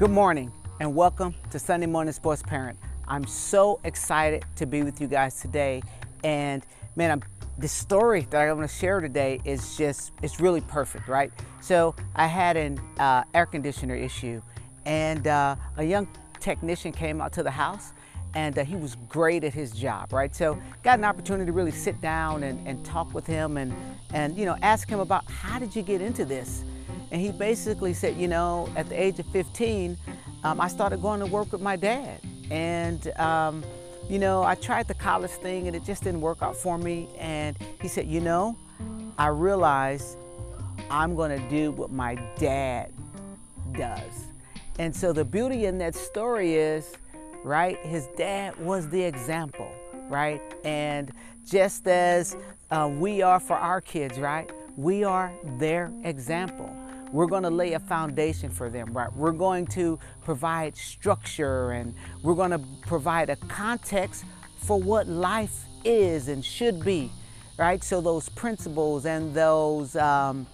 Good morning and welcome to Sunday Morning Sports Parent. I'm so excited to be with you guys today. And man, I'm, the story that I want to share today is just, it's really perfect, right? So I had an uh, air conditioner issue and uh, a young technician came out to the house and uh, he was great at his job, right? So got an opportunity to really sit down and, and talk with him and, and, you know, ask him about how did you get into this? And he basically said, you know, at the age of 15, um, I started going to work with my dad. And, um, you know, I tried the college thing and it just didn't work out for me. And he said, you know, I realized I'm going to do what my dad does. And so the beauty in that story is, right, his dad was the example, right? And just as uh, we are for our kids, right, we are their example. We're going to lay a foundation for them, right? We're going to provide structure and we're going to provide a context for what life is and should be, right? So those principles and those um,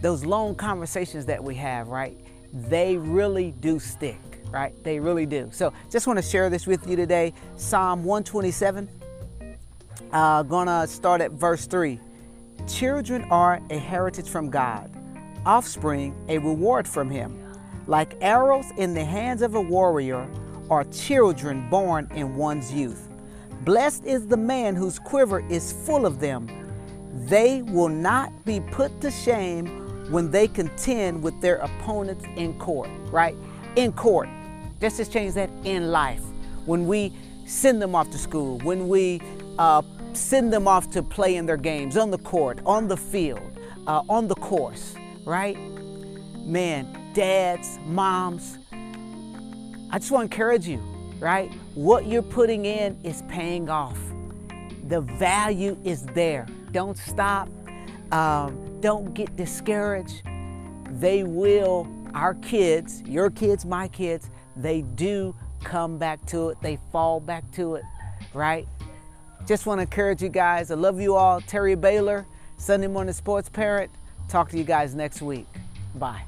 those long conversations that we have, right? They really do stick, right? They really do. So just want to share this with you today. Psalm 127. Uh, gonna start at verse 3. Children are a heritage from God offspring a reward from him. Like arrows in the hands of a warrior are children born in one's youth. Blessed is the man whose quiver is full of them. They will not be put to shame when they contend with their opponents in court, right? In court. Let's Just change that in life. When we send them off to school, when we uh, send them off to play in their games on the court, on the field, uh, on the course right? Man, dads, moms, I just want to encourage you, right? What you're putting in is paying off. The value is there. Don't stop. Um, don't get discouraged. They will, our kids, your kids, my kids, they do come back to it. They fall back to it, right? Just want to encourage you guys. I love you all. Terry Baylor, Sunday Morning Sports Parent. Talk to you guys next week. Bye.